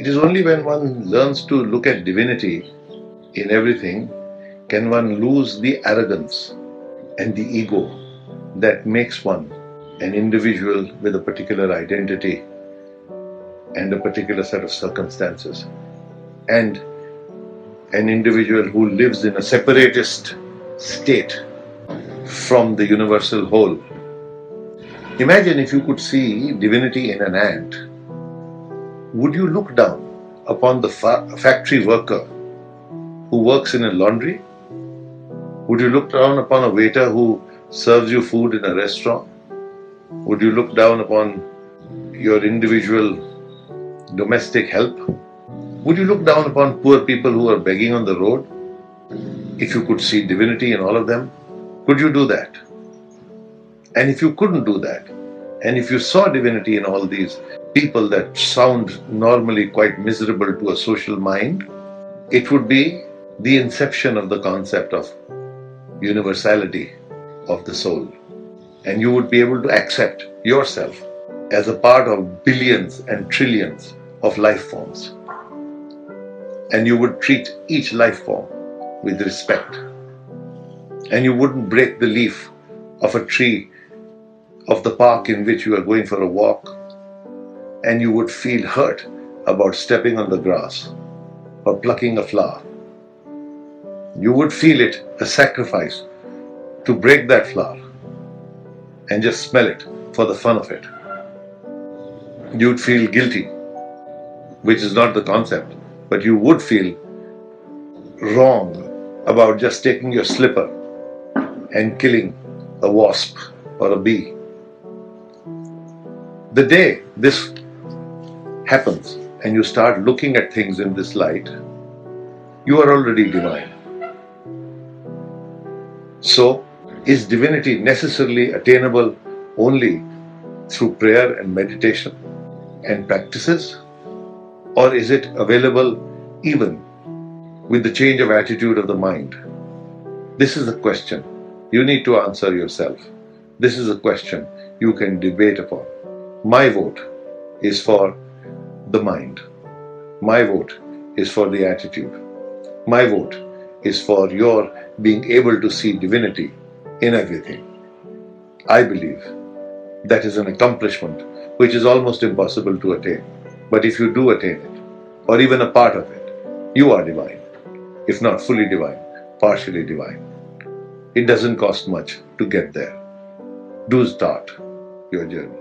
It is only when one learns to look at divinity in everything can one lose the arrogance and the ego that makes one an individual with a particular identity and a particular set of circumstances and an individual who lives in a separatist state from the universal whole. Imagine if you could see divinity in an ant. Would you look down upon the fa- factory worker who works in a laundry? Would you look down upon a waiter who serves you food in a restaurant? Would you look down upon your individual domestic help? Would you look down upon poor people who are begging on the road? If you could see divinity in all of them, could you do that? And if you couldn't do that, and if you saw divinity in all these people that sound normally quite miserable to a social mind, it would be the inception of the concept of universality of the soul. And you would be able to accept yourself as a part of billions and trillions of life forms. And you would treat each life form with respect. And you wouldn't break the leaf of a tree of the park in which you are going for a walk. And you would feel hurt about stepping on the grass or plucking a flower. You would feel it a sacrifice to break that flower and just smell it for the fun of it. You'd feel guilty, which is not the concept, but you would feel wrong about just taking your slipper and killing a wasp or a bee. The day this happens and you start looking at things in this light, you are already divine. So, is divinity necessarily attainable only through prayer and meditation and practices? Or is it available even with the change of attitude of the mind? This is a question you need to answer yourself. This is a question you can debate upon. My vote is for the mind. My vote is for the attitude. My vote is for your being able to see divinity in everything. I believe that is an accomplishment which is almost impossible to attain. But if you do attain it, or even a part of it, you are divine. If not fully divine, partially divine. It doesn't cost much to get there. Do start your journey.